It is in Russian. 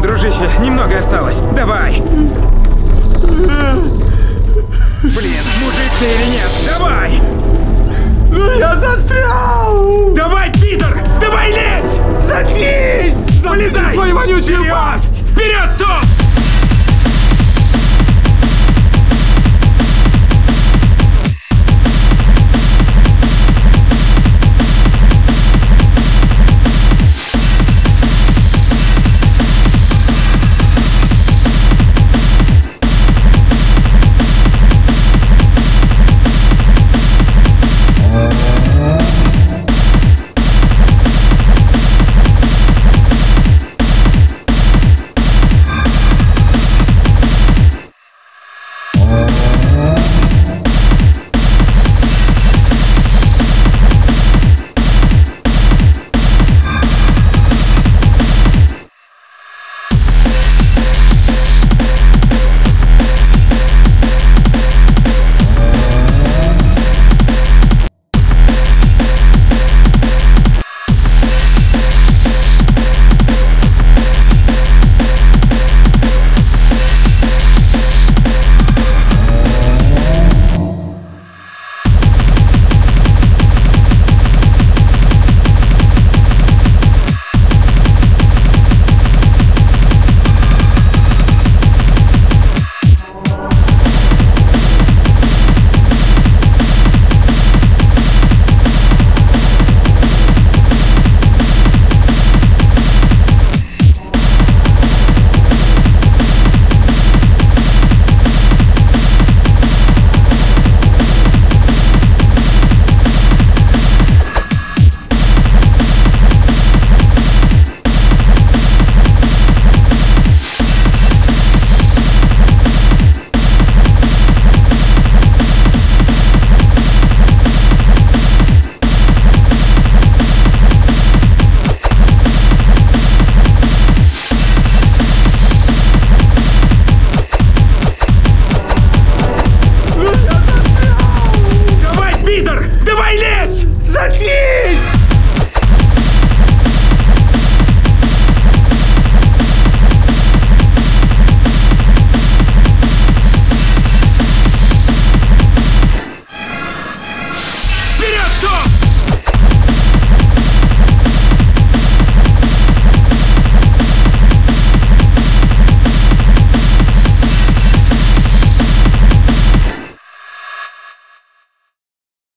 Дружище, немного осталось. Давай. Блин, мужик ты или нет? Давай! Ну я застрял! Давай, Питер! Давай лезь! Заткнись! Залезай! свою вонючую Вперед! пасть! Вперед, Том!